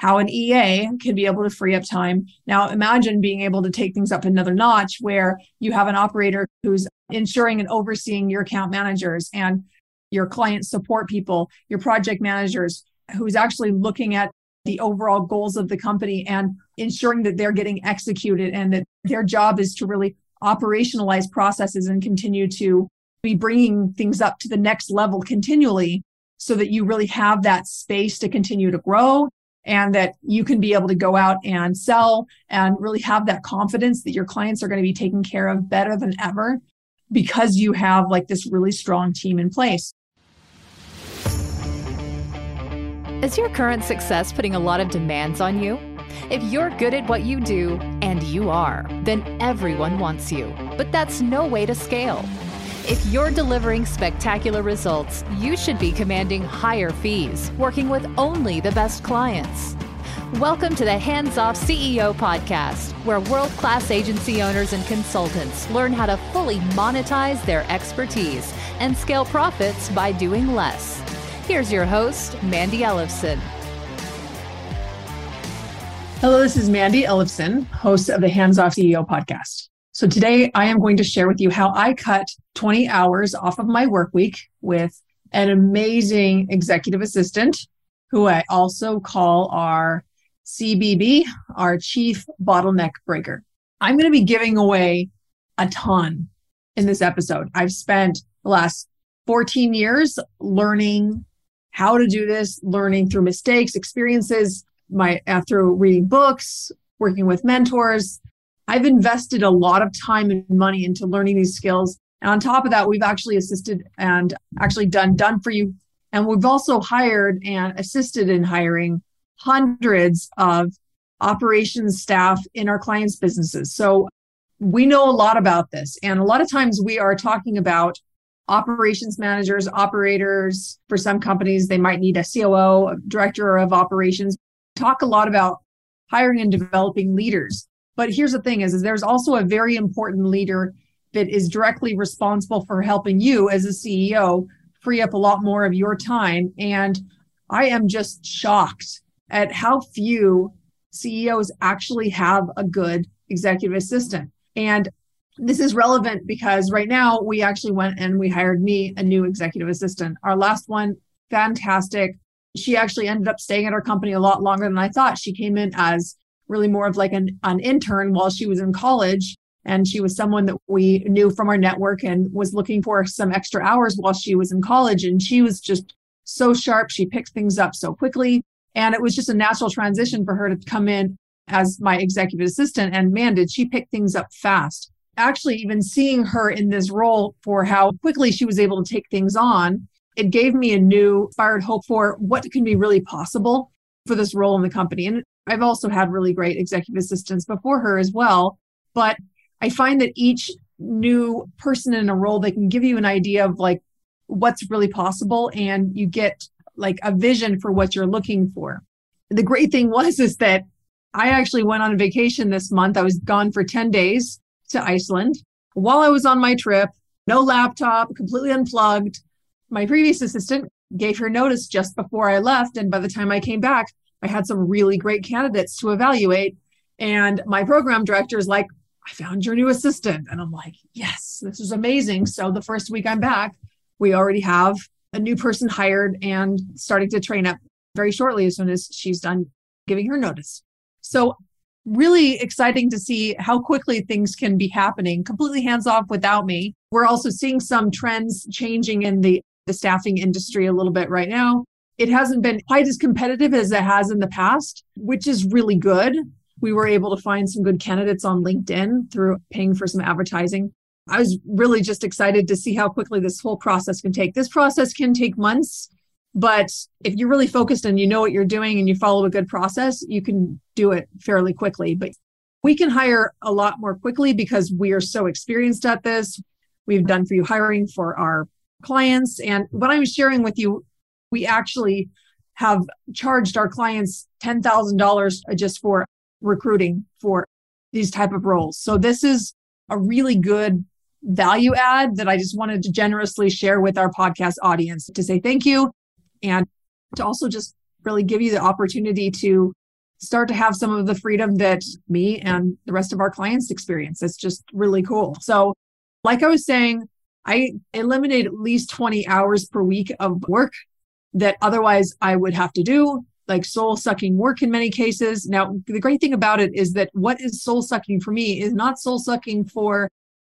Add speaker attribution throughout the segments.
Speaker 1: how an EA can be able to free up time. Now, imagine being able to take things up another notch where you have an operator who's ensuring and overseeing your account managers and your client support people, your project managers, who's actually looking at the overall goals of the company and ensuring that they're getting executed and that their job is to really operationalize processes and continue to be bringing things up to the next level continually so that you really have that space to continue to grow and that you can be able to go out and sell and really have that confidence that your clients are going to be taken care of better than ever because you have like this really strong team in place.
Speaker 2: Is your current success putting a lot of demands on you? If you're good at what you do, and you are, then everyone wants you. But that's no way to scale. If you're delivering spectacular results, you should be commanding higher fees, working with only the best clients. Welcome to the Hands Off CEO podcast, where world class agency owners and consultants learn how to fully monetize their expertise and scale profits by doing less. Here's your host, Mandy Ellefson.
Speaker 1: Hello, this is Mandy Ellefson, host of the Hands Off CEO podcast. So today I am going to share with you how I cut 20 hours off of my work week with an amazing executive assistant who I also call our CBB, our chief bottleneck breaker. I'm going to be giving away a ton in this episode. I've spent the last 14 years learning how to do this, learning through mistakes, experiences, my after reading books, working with mentors, I've invested a lot of time and money into learning these skills. And on top of that, we've actually assisted and actually done done for you. And we've also hired and assisted in hiring hundreds of operations staff in our clients' businesses. So we know a lot about this. And a lot of times we are talking about operations managers, operators. For some companies, they might need a COO, a director of operations. Talk a lot about hiring and developing leaders. But here's the thing is, is there's also a very important leader that is directly responsible for helping you as a CEO free up a lot more of your time. And I am just shocked at how few CEOs actually have a good executive assistant. And this is relevant because right now we actually went and we hired me a new executive assistant. Our last one, fantastic. She actually ended up staying at our company a lot longer than I thought. She came in as really more of like an, an intern while she was in college. And she was someone that we knew from our network and was looking for some extra hours while she was in college. And she was just so sharp. She picked things up so quickly. And it was just a natural transition for her to come in as my executive assistant. And man, did she pick things up fast. Actually, even seeing her in this role for how quickly she was able to take things on, it gave me a new fired hope for what can be really possible for this role in the company. And I've also had really great executive assistants before her as well. But I find that each new person in a role, they can give you an idea of like what's really possible and you get like a vision for what you're looking for. The great thing was is that I actually went on a vacation this month. I was gone for 10 days to Iceland. While I was on my trip, no laptop, completely unplugged. My previous assistant gave her notice just before I left. And by the time I came back, I had some really great candidates to evaluate. And my program director is like, I found your new assistant. And I'm like, yes, this is amazing. So the first week I'm back, we already have a new person hired and starting to train up very shortly as soon as she's done giving her notice. So really exciting to see how quickly things can be happening completely hands off without me. We're also seeing some trends changing in the, the staffing industry a little bit right now. It hasn't been quite as competitive as it has in the past, which is really good. We were able to find some good candidates on LinkedIn through paying for some advertising. I was really just excited to see how quickly this whole process can take. This process can take months, but if you're really focused and you know what you're doing and you follow a good process, you can do it fairly quickly. But we can hire a lot more quickly because we are so experienced at this. We've done for you hiring for our clients. And what I'm sharing with you we actually have charged our clients $10,000 just for recruiting for these type of roles. So this is a really good value add that I just wanted to generously share with our podcast audience to say thank you and to also just really give you the opportunity to start to have some of the freedom that me and the rest of our clients experience. It's just really cool. So, like I was saying, I eliminate at least 20 hours per week of work that otherwise I would have to do, like soul sucking work in many cases. Now, the great thing about it is that what is soul sucking for me is not soul sucking for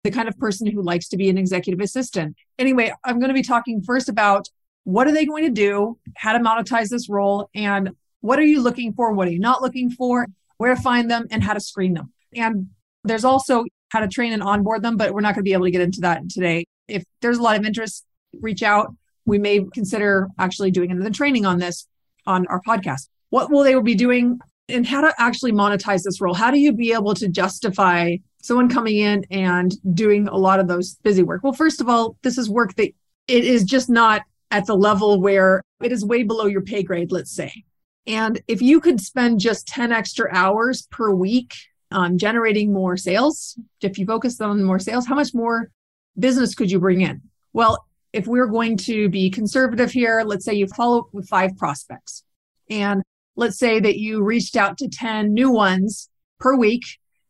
Speaker 1: the kind of person who likes to be an executive assistant. Anyway, I'm going to be talking first about what are they going to do, how to monetize this role, and what are you looking for? What are you not looking for? Where to find them and how to screen them. And there's also how to train and onboard them, but we're not going to be able to get into that today. If there's a lot of interest, reach out. We may consider actually doing another training on this on our podcast. What will they be doing and how to actually monetize this role? How do you be able to justify someone coming in and doing a lot of those busy work? Well, first of all, this is work that it is just not at the level where it is way below your pay grade, let's say. And if you could spend just 10 extra hours per week on generating more sales, if you focus on more sales, how much more business could you bring in? Well, if we're going to be conservative here, let's say you follow up with five prospects and let's say that you reached out to 10 new ones per week.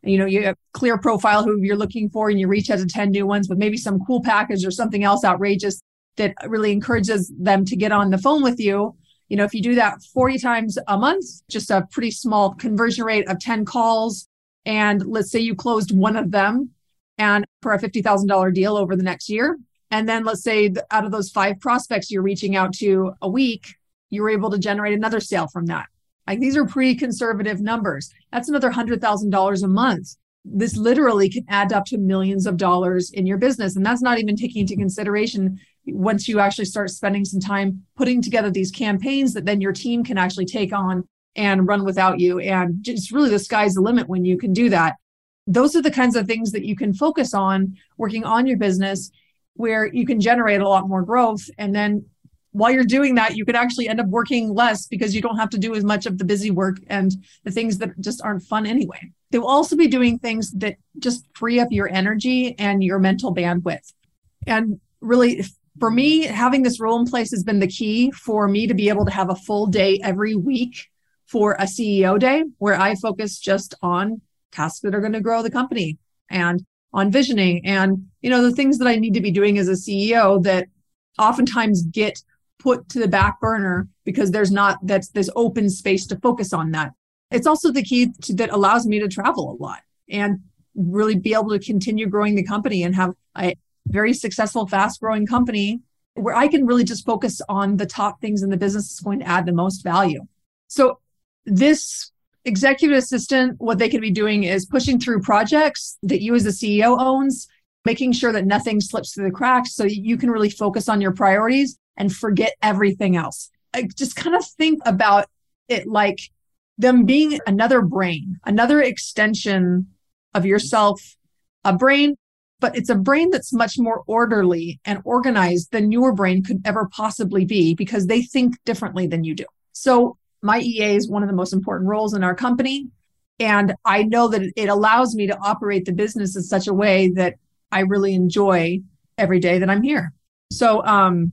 Speaker 1: You know, you have clear profile who you're looking for and you reach out to 10 new ones, but maybe some cool package or something else outrageous that really encourages them to get on the phone with you you know, if you do that 40 times a month, just a pretty small conversion rate of 10 calls, and let's say you closed one of them and for a $50,000 deal over the next year. And then let's say out of those five prospects you're reaching out to a week, you were able to generate another sale from that. Like these are pretty conservative numbers. That's another $100,000 a month. This literally can add up to millions of dollars in your business. And that's not even taking into consideration once you actually start spending some time putting together these campaigns that then your team can actually take on and run without you. And just really the sky's the limit when you can do that. Those are the kinds of things that you can focus on working on your business where you can generate a lot more growth. And then while you're doing that, you could actually end up working less because you don't have to do as much of the busy work and the things that just aren't fun anyway. They will also be doing things that just free up your energy and your mental bandwidth. And really for me, having this role in place has been the key for me to be able to have a full day every week for a CEO day where I focus just on tasks that are going to grow the company and on visioning and you know the things that I need to be doing as a CEO that oftentimes get put to the back burner because there's not that's this open space to focus on that. It's also the key to, that allows me to travel a lot and really be able to continue growing the company and have a very successful, fast growing company where I can really just focus on the top things in the business that's going to add the most value. So this executive assistant, what they can be doing is pushing through projects that you as the CEO owns, making sure that nothing slips through the cracks so you can really focus on your priorities and forget everything else. I just kind of think about it like them being another brain, another extension of yourself, a brain but it's a brain that's much more orderly and organized than your brain could ever possibly be because they think differently than you do. So my EA is one of the most important roles in our company. And I know that it allows me to operate the business in such a way that I really enjoy every day that I'm here. So um,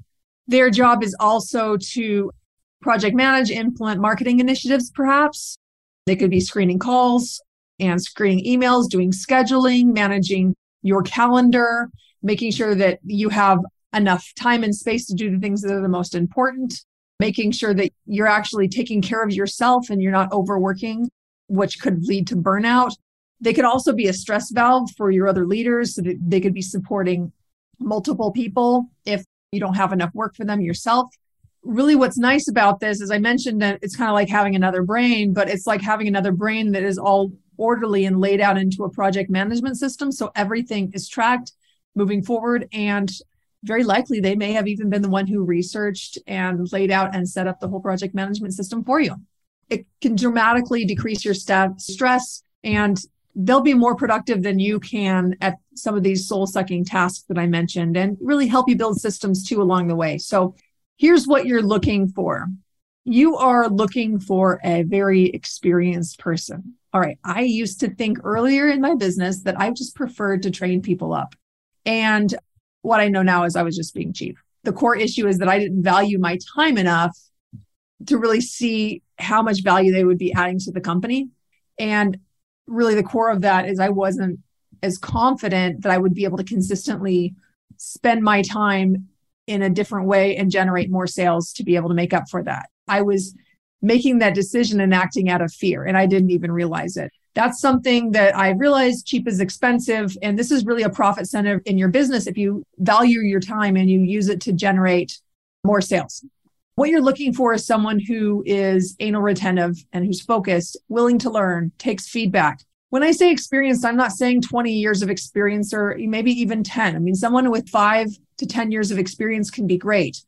Speaker 1: their job is also to project manage, implement marketing initiatives, perhaps. They could be screening calls and screening emails, doing scheduling, managing your calendar, making sure that you have enough time and space to do the things that are the most important, making sure that you're actually taking care of yourself and you're not overworking, which could lead to burnout. They could also be a stress valve for your other leaders so that they could be supporting multiple people if you don't have enough work for them yourself. Really, what's nice about this, as I mentioned, that it's kind of like having another brain, but it's like having another brain that is all orderly and laid out into a project management system. So everything is tracked moving forward. And very likely they may have even been the one who researched and laid out and set up the whole project management system for you. It can dramatically decrease your staff stress and they'll be more productive than you can at some of these soul sucking tasks that I mentioned and really help you build systems too along the way. So here's what you're looking for. You are looking for a very experienced person all right, I used to think earlier in my business that I just preferred to train people up. And what I know now is I was just being cheap. The core issue is that I didn't value my time enough to really see how much value they would be adding to the company. And really, the core of that is I wasn't as confident that I would be able to consistently spend my time in a different way and generate more sales to be able to make up for that. I was making that decision and acting out of fear, and I didn't even realize it. That's something that I realized cheap is expensive. And this is really a profit center in your business if you value your time and you use it to generate more sales. What you're looking for is someone who is anal retentive and who's focused, willing to learn, takes feedback. When I say experienced, I'm not saying 20 years of experience or maybe even 10. I mean, someone with five to 10 years of experience can be great.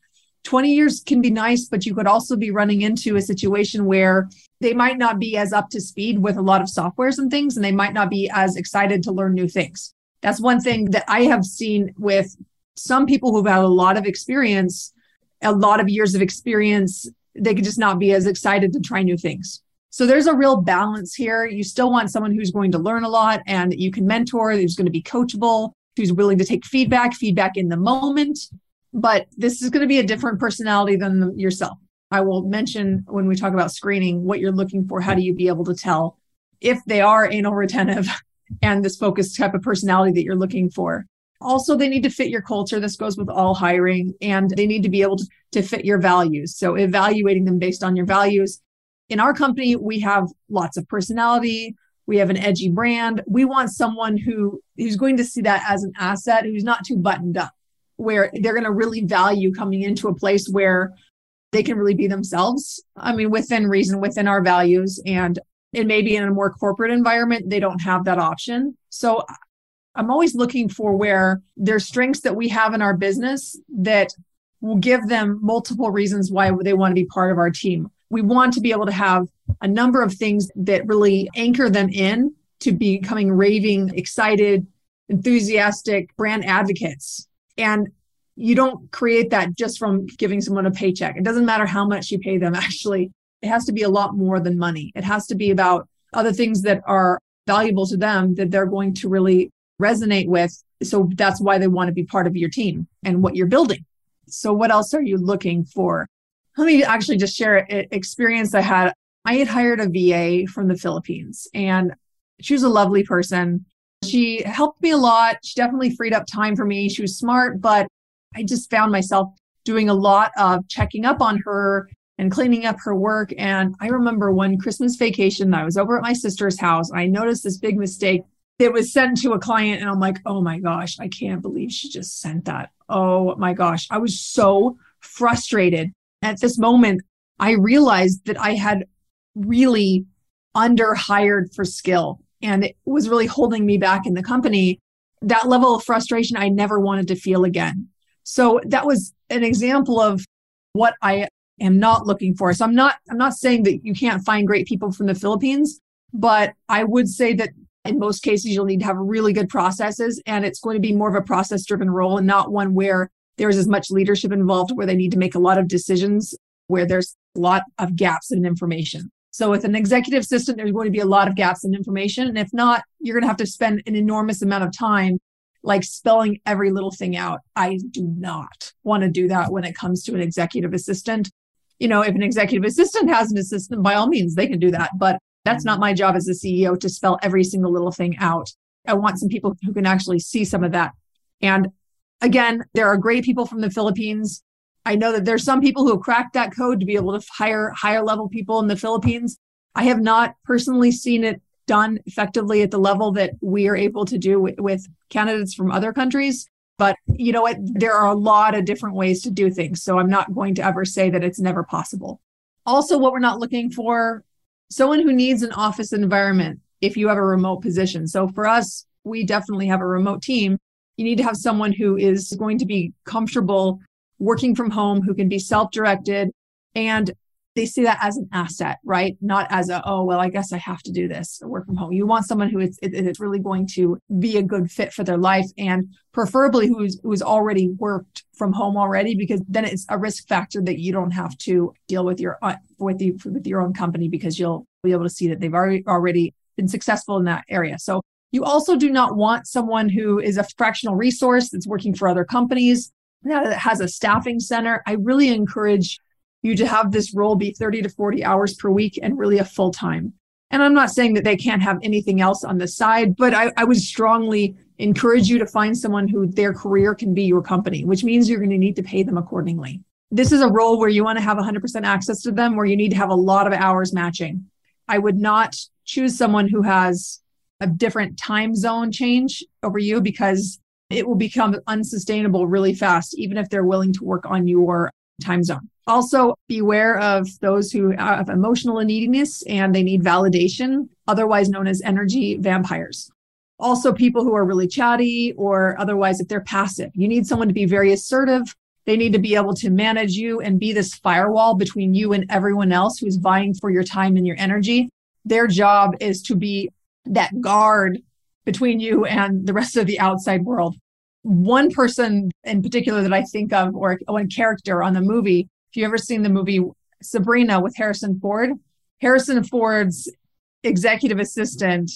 Speaker 1: 20 years can be nice, but you could also be running into a situation where they might not be as up to speed with a lot of softwares and things, and they might not be as excited to learn new things. That's one thing that I have seen with some people who've had a lot of experience, a lot of years of experience, they could just not be as excited to try new things. So there's a real balance here. You still want someone who's going to learn a lot and you can mentor, who's going to be coachable, who's willing to take feedback, feedback in the moment, but this is going to be a different personality than yourself. I will mention when we talk about screening what you're looking for. How do you be able to tell if they are anal retentive and this focused type of personality that you're looking for? Also, they need to fit your culture. This goes with all hiring, and they need to be able to, to fit your values. So, evaluating them based on your values. In our company, we have lots of personality. We have an edgy brand. We want someone who who's going to see that as an asset, who's not too buttoned up where they're going to really value coming into a place where they can really be themselves. I mean, within reason, within our values. And it may be in a more corporate environment, they don't have that option. So I'm always looking for where there's strengths that we have in our business that will give them multiple reasons why they want to be part of our team. We want to be able to have a number of things that really anchor them in to becoming raving, excited, enthusiastic brand advocates and you don't create that just from giving someone a paycheck. It doesn't matter how much you pay them, actually. It has to be a lot more than money. It has to be about other things that are valuable to them that they're going to really resonate with. So that's why they want to be part of your team and what you're building. So, what else are you looking for? Let me actually just share an experience I had. I had hired a VA from the Philippines, and she was a lovely person. She helped me a lot. She definitely freed up time for me. She was smart, but I just found myself doing a lot of checking up on her and cleaning up her work. And I remember one Christmas vacation, I was over at my sister's house. I noticed this big mistake that was sent to a client. And I'm like, oh my gosh, I can't believe she just sent that. Oh my gosh. I was so frustrated. At this moment, I realized that I had really underhired for skill and it was really holding me back in the company. That level of frustration I never wanted to feel again. So that was an example of what I am not looking for. So I'm not I'm not saying that you can't find great people from the Philippines, but I would say that in most cases you'll need to have really good processes and it's going to be more of a process driven role and not one where there's as much leadership involved where they need to make a lot of decisions where there's a lot of gaps in information. So with an executive assistant, there's going to be a lot of gaps in information. And if not, you're going to have to spend an enormous amount of time like spelling every little thing out. I do not want to do that when it comes to an executive assistant. You know, if an executive assistant has an assistant, by all means, they can do that. But that's not my job as a CEO to spell every single little thing out. I want some people who can actually see some of that. And again, there are great people from the Philippines. I know that there's some people who have cracked that code to be able to hire higher level people in the Philippines. I have not personally seen it done effectively at the level that we are able to do with, with candidates from other countries. But you know what? There are a lot of different ways to do things. So I'm not going to ever say that it's never possible. Also, what we're not looking for someone who needs an office environment if you have a remote position. So for us, we definitely have a remote team. You need to have someone who is going to be comfortable working from home who can be self directed and they see that as an asset, right? Not as a, oh, well, I guess I have to do this work from home. You want someone who is, is really going to be a good fit for their life and preferably who's, who's already worked from home already, because then it's a risk factor that you don't have to deal with your, uh, with you, with your own company because you'll be able to see that they've already, already been successful in that area. So you also do not want someone who is a fractional resource that's working for other companies that has a staffing center, I really encourage you to have this role be 30 to 40 hours per week and really a full time. And I'm not saying that they can't have anything else on the side, but I, I would strongly encourage you to find someone who their career can be your company, which means you're going to need to pay them accordingly. This is a role where you want to have 100% access to them, where you need to have a lot of hours matching. I would not choose someone who has a different time zone change over you because it will become unsustainable really fast, even if they're willing to work on your time zone. Also, beware of those who have emotional neediness and they need validation, otherwise known as energy vampires. Also, people who are really chatty or otherwise, if they're passive, you need someone to be very assertive. They need to be able to manage you and be this firewall between you and everyone else who's vying for your time and your energy. Their job is to be that guard between you and the rest of the outside world. One person in particular that I think of, or one character on the movie, if you've ever seen the movie Sabrina with Harrison Ford, Harrison Ford's executive assistant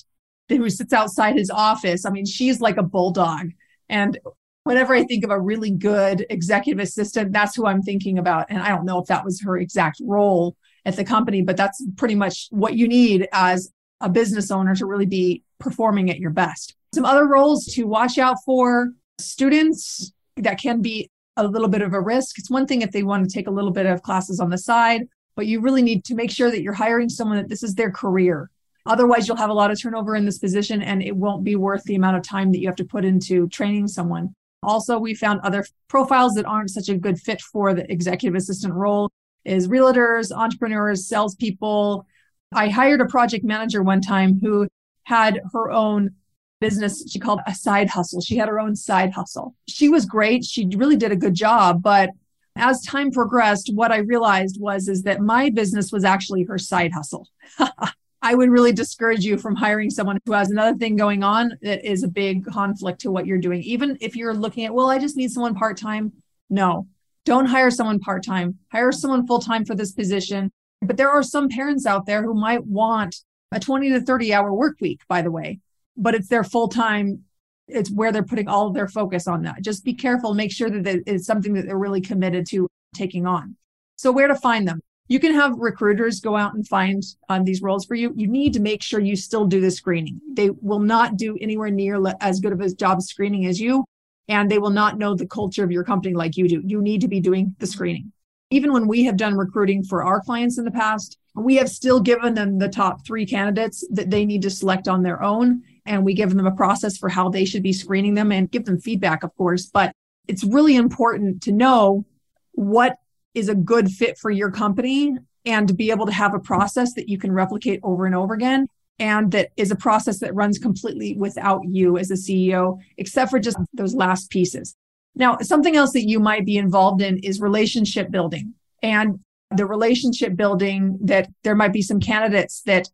Speaker 1: who sits outside his office, I mean, she's like a bulldog. And whenever I think of a really good executive assistant, that's who I'm thinking about. And I don't know if that was her exact role at the company, but that's pretty much what you need as a business owner to really be performing at your best. Some other roles to watch out for students that can be a little bit of a risk. It's one thing if they want to take a little bit of classes on the side, but you really need to make sure that you're hiring someone that this is their career. Otherwise, you'll have a lot of turnover in this position and it won't be worth the amount of time that you have to put into training someone. Also, we found other profiles that aren't such a good fit for the executive assistant role is realtors, entrepreneurs, salespeople, I hired a project manager one time who had her own business she called a side hustle. She had her own side hustle. She was great. She really did a good job, but as time progressed, what I realized was is that my business was actually her side hustle. I would really discourage you from hiring someone who has another thing going on that is a big conflict to what you're doing. Even if you're looking at, well, I just need someone part time. No, don't hire someone part time. Hire someone full time for this position but there are some parents out there who might want a 20 to 30 hour work week, by the way, but it's their full time. It's where they're putting all of their focus on that. Just be careful, make sure that it's something that they're really committed to taking on. So, where to find them? You can have recruiters go out and find um, these roles for you. You need to make sure you still do the screening. They will not do anywhere near as good of a job screening as you, and they will not know the culture of your company like you do. You need to be doing the screening even when we have done recruiting for our clients in the past, we have still given them the top three candidates that they need to select on their own. And we give them a process for how they should be screening them and give them feedback, of course. But it's really important to know what is a good fit for your company and to be able to have a process that you can replicate over and over again. And that is a process that runs completely without you as a CEO, except for just those last pieces. Now, something else that you might be involved in is relationship building. And the relationship building that there might be some candidates that,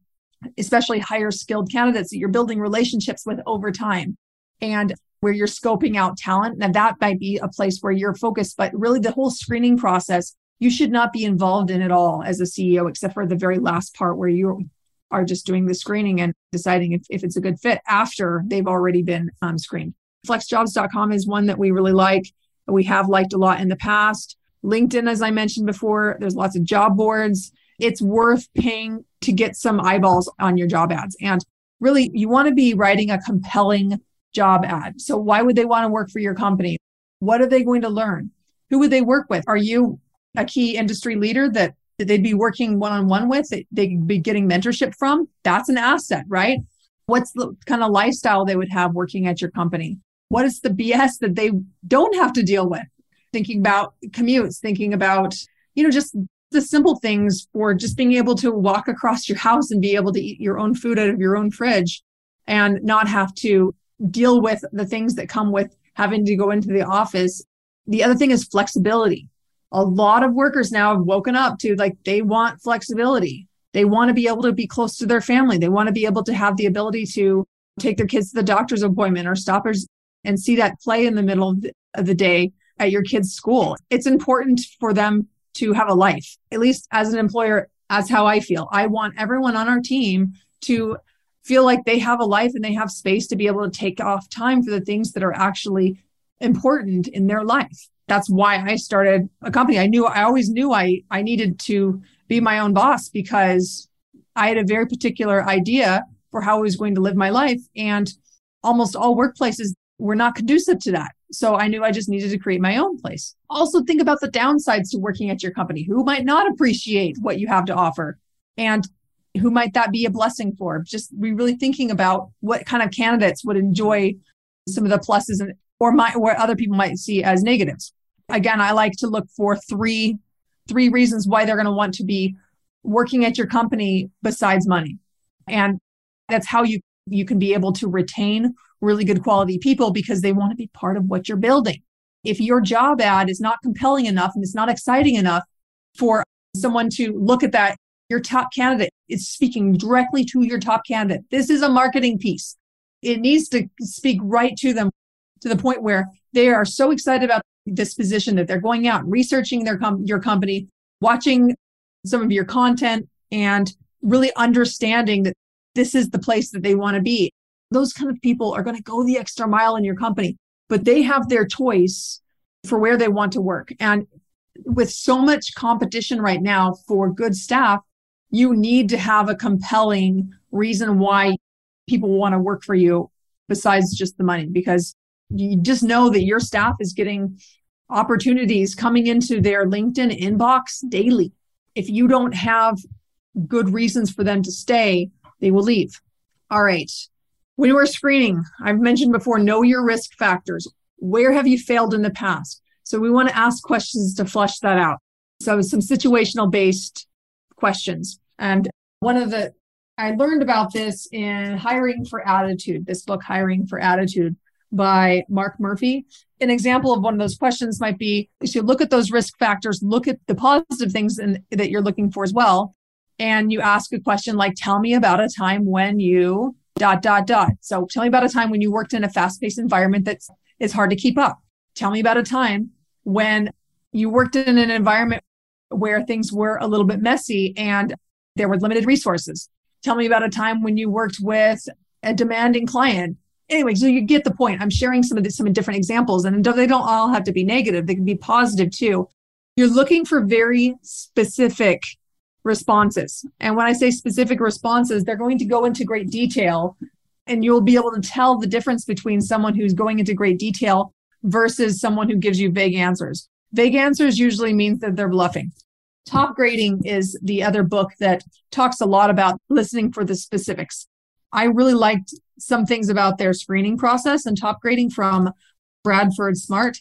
Speaker 1: especially higher skilled candidates, that you're building relationships with over time and where you're scoping out talent. Now, that might be a place where you're focused, but really the whole screening process, you should not be involved in at all as a CEO, except for the very last part where you are just doing the screening and deciding if, if it's a good fit after they've already been um, screened. Flexjobs.com is one that we really like. We have liked a lot in the past. LinkedIn, as I mentioned before, there's lots of job boards. It's worth paying to get some eyeballs on your job ads. And really, you want to be writing a compelling job ad. So, why would they want to work for your company? What are they going to learn? Who would they work with? Are you a key industry leader that, that they'd be working one on one with, that they'd be getting mentorship from? That's an asset, right? What's the kind of lifestyle they would have working at your company? What is the BS that they don't have to deal with? Thinking about commutes, thinking about, you know, just the simple things for just being able to walk across your house and be able to eat your own food out of your own fridge and not have to deal with the things that come with having to go into the office. The other thing is flexibility. A lot of workers now have woken up to like they want flexibility. They want to be able to be close to their family. They want to be able to have the ability to take their kids to the doctor's appointment or stop and see that play in the middle of the day at your kid's school. It's important for them to have a life, at least as an employer. That's how I feel. I want everyone on our team to feel like they have a life and they have space to be able to take off time for the things that are actually important in their life. that's why I started a company. I knew I always knew I I needed to be my own boss because I had a very particular idea for how I was going to live my life and almost all workplaces were not conducive to that. So I knew I just needed to create my own place. Also think about the downsides to working at your company. Who might not appreciate what you have to offer? And who might that be a blessing for? Just be really thinking about what kind of candidates would enjoy some of the pluses and or might where other people might see as negatives. Again, I like to look for three three reasons why they're going to want to be working at your company besides money. And that's how you you can be able to retain really good quality people because they want to be part of what you're building. If your job ad is not compelling enough and it's not exciting enough for someone to look at that, your top candidate is speaking directly to your top candidate. This is a marketing piece. It needs to speak right to them to the point where they are so excited about this position that they're going out researching their com- your company, watching some of your content and really understanding that this is the place that they want to be. Those kind of people are going to go the extra mile in your company, but they have their choice for where they want to work. And with so much competition right now for good staff, you need to have a compelling reason why people want to work for you besides just the money because you just know that your staff is getting opportunities coming into their LinkedIn inbox daily. If you don't have good reasons for them to stay, they will leave. All right. When we're screening, I've mentioned before, know your risk factors. Where have you failed in the past? So we want to ask questions to flush that out. So some situational based questions. And one of the, I learned about this in Hiring for Attitude, this book, Hiring for Attitude by Mark Murphy. An example of one of those questions might be if you look at those risk factors, look at the positive things in, that you're looking for as well and you ask a question like, tell me about a time when you dot, dot, dot. So tell me about a time when you worked in a fast paced environment that's hard to keep up. Tell me about a time when you worked in an environment where things were a little bit messy and there were limited resources. Tell me about a time when you worked with a demanding client. Anyway, so you get the point. I'm sharing some of the, some different examples and they don't all have to be negative. They can be positive too. You're looking for very specific responses. And when I say specific responses, they're going to go into great detail and you'll be able to tell the difference between someone who's going into great detail versus someone who gives you vague answers. Vague answers usually means that they're bluffing. Top grading is the other book that talks a lot about listening for the specifics. I really liked some things about their screening process and top grading from Bradford Smart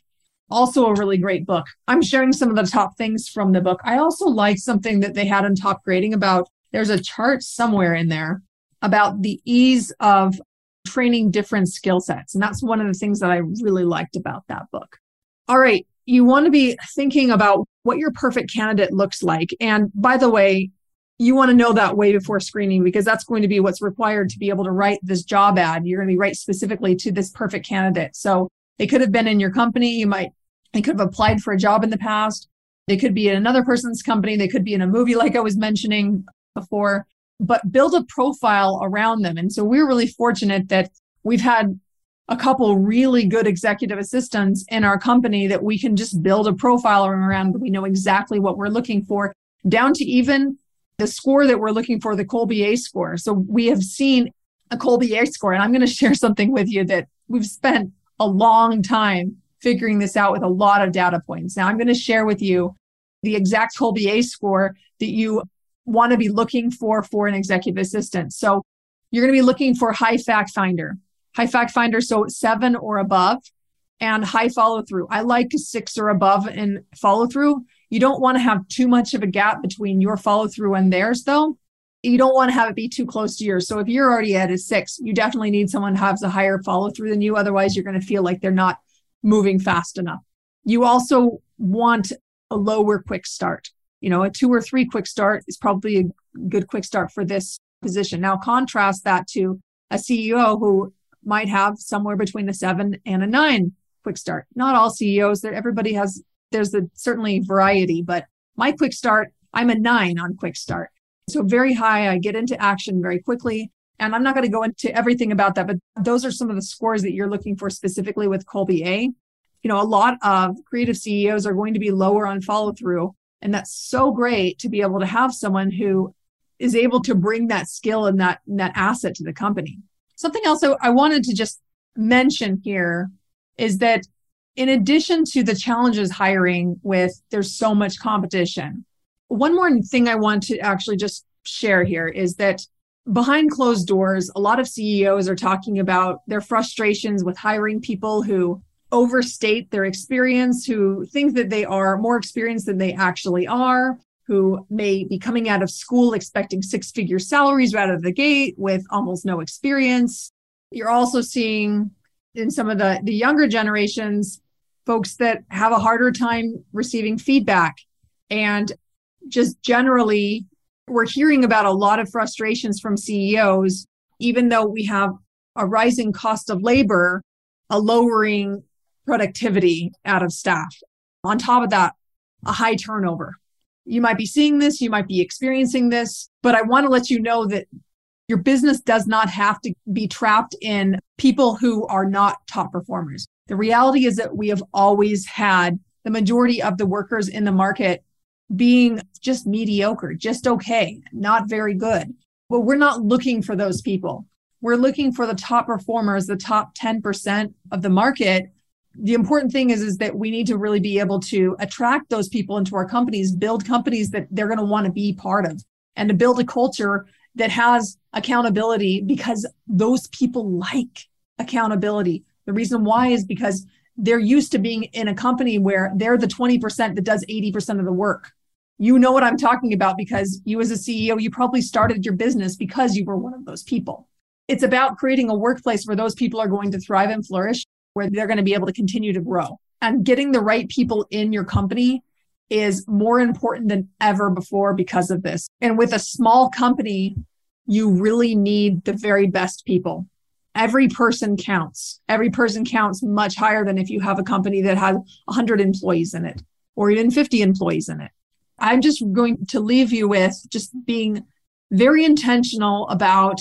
Speaker 1: also a really great book. I'm sharing some of the top things from the book. I also like something that they had in top grading about there's a chart somewhere in there about the ease of training different skill sets. And that's one of the things that I really liked about that book. All right. You want to be thinking about what your perfect candidate looks like. And by the way, you want to know that way before screening because that's going to be what's required to be able to write this job ad. You're going to be right specifically to this perfect candidate. So they could have been in your company. You might, they could have applied for a job in the past. They could be in another person's company. They could be in a movie, like I was mentioning before, but build a profile around them. And so we're really fortunate that we've had a couple really good executive assistants in our company that we can just build a profile around. We know exactly what we're looking for, down to even the score that we're looking for, the Kolbe A score. So we have seen a Kolbe A score. And I'm going to share something with you that we've spent a long time figuring this out with a lot of data points. Now, I'm going to share with you the exact Kolbe A score that you want to be looking for for an executive assistant. So you're going to be looking for high fact finder, high fact finder, so seven or above, and high follow through. I like six or above in follow through. You don't want to have too much of a gap between your follow through and theirs, though you don't want to have it be too close to yours. So if you're already at a six, you definitely need someone who has a higher follow through than you. Otherwise, you're going to feel like they're not moving fast enough. You also want a lower quick start. You know, a two or three quick start is probably a good quick start for this position. Now, contrast that to a CEO who might have somewhere between a seven and a nine quick start. Not all CEOs, there everybody has there's a certainly variety, but my quick start, I'm a nine on quick start. So very high. I get into action very quickly. And I'm not going to go into everything about that, but those are some of the scores that you're looking for specifically with Kolbe A. you know, a lot of creative CEOs are going to be lower on follow through. And that's so great to be able to have someone who is able to bring that skill and that, and that asset to the company. Something else I wanted to just mention here is that in addition to the challenges hiring with there's so much competition, one more thing I want to actually just share here is that behind closed doors, a lot of CEOs are talking about their frustrations with hiring people who overstate their experience, who think that they are more experienced than they actually are, who may be coming out of school expecting six figure salaries right out of the gate with almost no experience. You're also seeing in some of the, the younger generations, folks that have a harder time receiving feedback. And just generally, we're hearing about a lot of frustrations from CEOs, even though we have a rising cost of labor, a lowering productivity out of staff. On top of that, a high turnover. You might be seeing this, you might be experiencing this, but I want to let you know that your business does not have to be trapped in people who are not top performers. The reality is that we have always had the majority of the workers in the market being just mediocre, just okay, not very good. But we're not looking for those people. We're looking for the top performers, the top 10% of the market. The important thing is, is that we need to really be able to attract those people into our companies, build companies that they're going to want to be part of, and to build a culture that has accountability because those people like accountability. The reason why is because they're used to being in a company where they're the 20% that does 80% of the work. You know what I'm talking about because you, as a CEO, you probably started your business because you were one of those people. It's about creating a workplace where those people are going to thrive and flourish, where they're going to be able to continue to grow. And getting the right people in your company is more important than ever before because of this. And with a small company, you really need the very best people every person counts. Every person counts much higher than if you have a company that has 100 employees in it or even 50 employees in it. I'm just going to leave you with just being very intentional about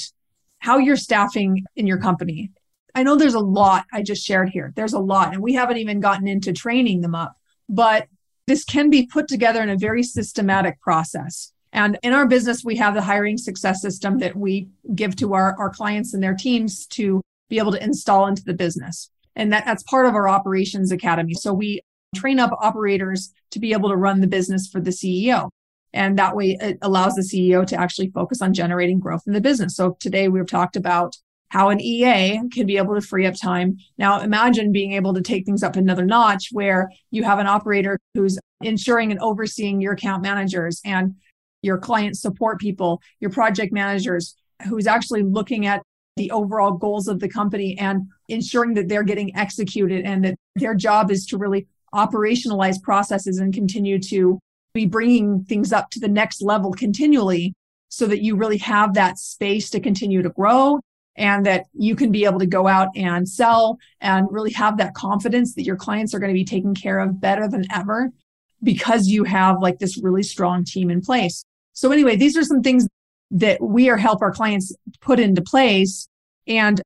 Speaker 1: how you're staffing in your company. I know there's a lot I just shared here. There's a lot, and we haven't even gotten into training them up, but this can be put together in a very systematic process. And in our business, we have the hiring success system that we give to our, our clients and their teams to be able to install into the business. And that, that's part of our operations academy. So we train up operators to be able to run the business for the CEO. And that way it allows the CEO to actually focus on generating growth in the business. So today we've talked about how an EA can be able to free up time. Now imagine being able to take things up another notch where you have an operator who's ensuring and overseeing your account managers and your client support people, your project managers, who's actually looking at the overall goals of the company and ensuring that they're getting executed and that their job is to really operationalize processes and continue to be bringing things up to the next level continually so that you really have that space to continue to grow and that you can be able to go out and sell and really have that confidence that your clients are going to be taken care of better than ever because you have like this really strong team in place. So anyway, these are some things that we are help our clients put into place. And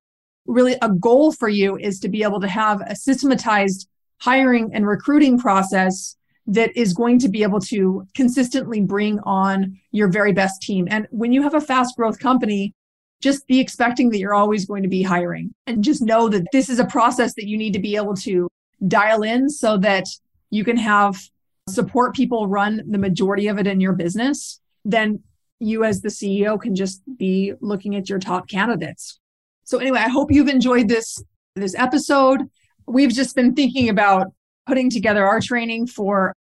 Speaker 1: really a goal for you is to be able to have a systematized hiring and recruiting process that is going to be able to consistently bring on your very best team. And when you have a fast growth company, just be expecting that you're always going to be hiring and just know that this is a process that you need to be able to dial in so that you can have support people run the majority of it in your business then you as the CEO can just be looking at your top candidates. So anyway, I hope you've enjoyed this this episode. We've just been thinking about putting together our training for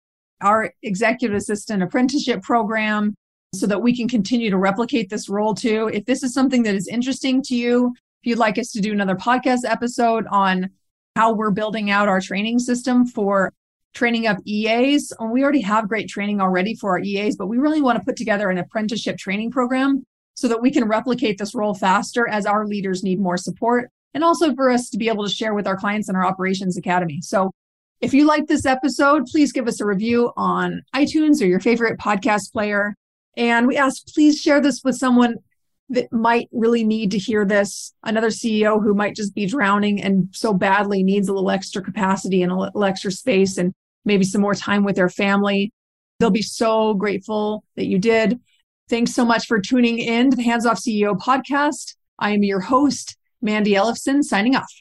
Speaker 1: our executive assistant apprenticeship program so that we can continue to replicate this role too. If this is something that is interesting to you, if you'd like us to do another podcast episode on how we're building out our training system for training up EAs. And we already have great training already for our EAs, but we really want to put together an apprenticeship training program so that we can replicate this role faster as our leaders need more support and also for us to be able to share with our clients in our operations academy. So if you like this episode, please give us a review on iTunes or your favorite podcast player. And we ask, please share this with someone that might really need to hear this, another CEO who might just be drowning and so badly needs a little extra capacity and a little extra space and maybe some more time with their family. They'll be so grateful that you did. Thanks so much for tuning in to the Hands Off CEO podcast. I am your host, Mandy Ellefson, signing off.